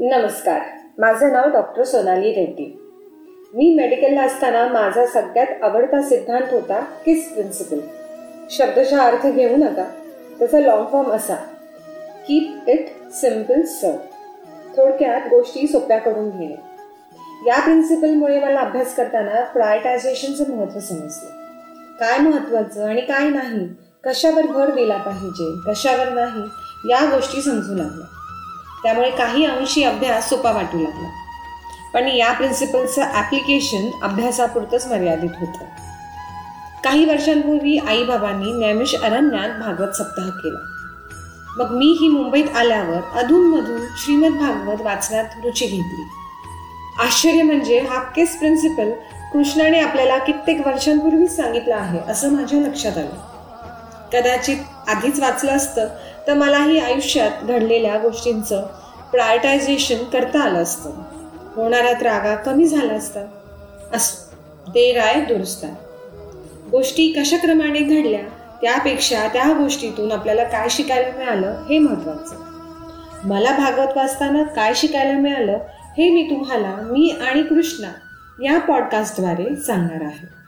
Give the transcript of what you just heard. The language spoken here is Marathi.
नमस्कार. माझं नाव डॉक्टर सोनाली रेड्डी. मी मेडिकलला असताना माझा सगळ्यात आवडता सिद्धांत होता किस प्रिन्सिपल शब्दशः अर्थ घेऊ नका त्याचा लॉंग फॉर्म असा. कीप इट सिंपल सर थोडक्यात गोष्टी सोप्या करून घेणे या प्रिन्सिपलमुळे मला अभ्यास करताना प्रायटायझेशनचं महत्त्व समजलं. काय महत्त्वाचं आणि काय नाही कशावर भर दिला पाहिजे कशावर नाही या गोष्टी समजू लागल्या. त्यामुळे काही अंशी अभ्यास सोपा वाटू लागला. पण या प्रिन्सिपलचं ॲप्लिकेशन अभ्यासापुरतंच मर्यादित होतं. काही वर्षांपूर्वी आईबाबांनी नैमिष अरण्यात भागवत सप्ताह केला. मग मी ही मुंबईत आल्यावर अधूनमधून श्रीमद भागवत वाचण्यात रुची घेतली. आश्चर्य म्हणजे हा केस प्रिन्सिपल कृष्णाने आपल्याला कित्येक वर्षांपूर्वीच सांगितलं आहे असं माझ्या लक्षात आलं. कदाचित आधीच वाचलं असतं तर मलाही आयुष्यात घडलेल्या गोष्टींचं प्रायटायझेशन करता आलं असतं. होणाऱ्या त्रागा कमी झाला असतात. अस ते राय दुरुस्त गोष्टी कशाक्रमाने घडल्या त्यापेक्षा त्या गोष्टीतून आपल्याला काय शिकायला मिळालं हे महत्वाचं मला भागवत वाचताना काय शिकायला मिळालं हे मी तुम्हाला मी आणि कृष्णा या पॉडकास्टद्वारे सांगणार आहे.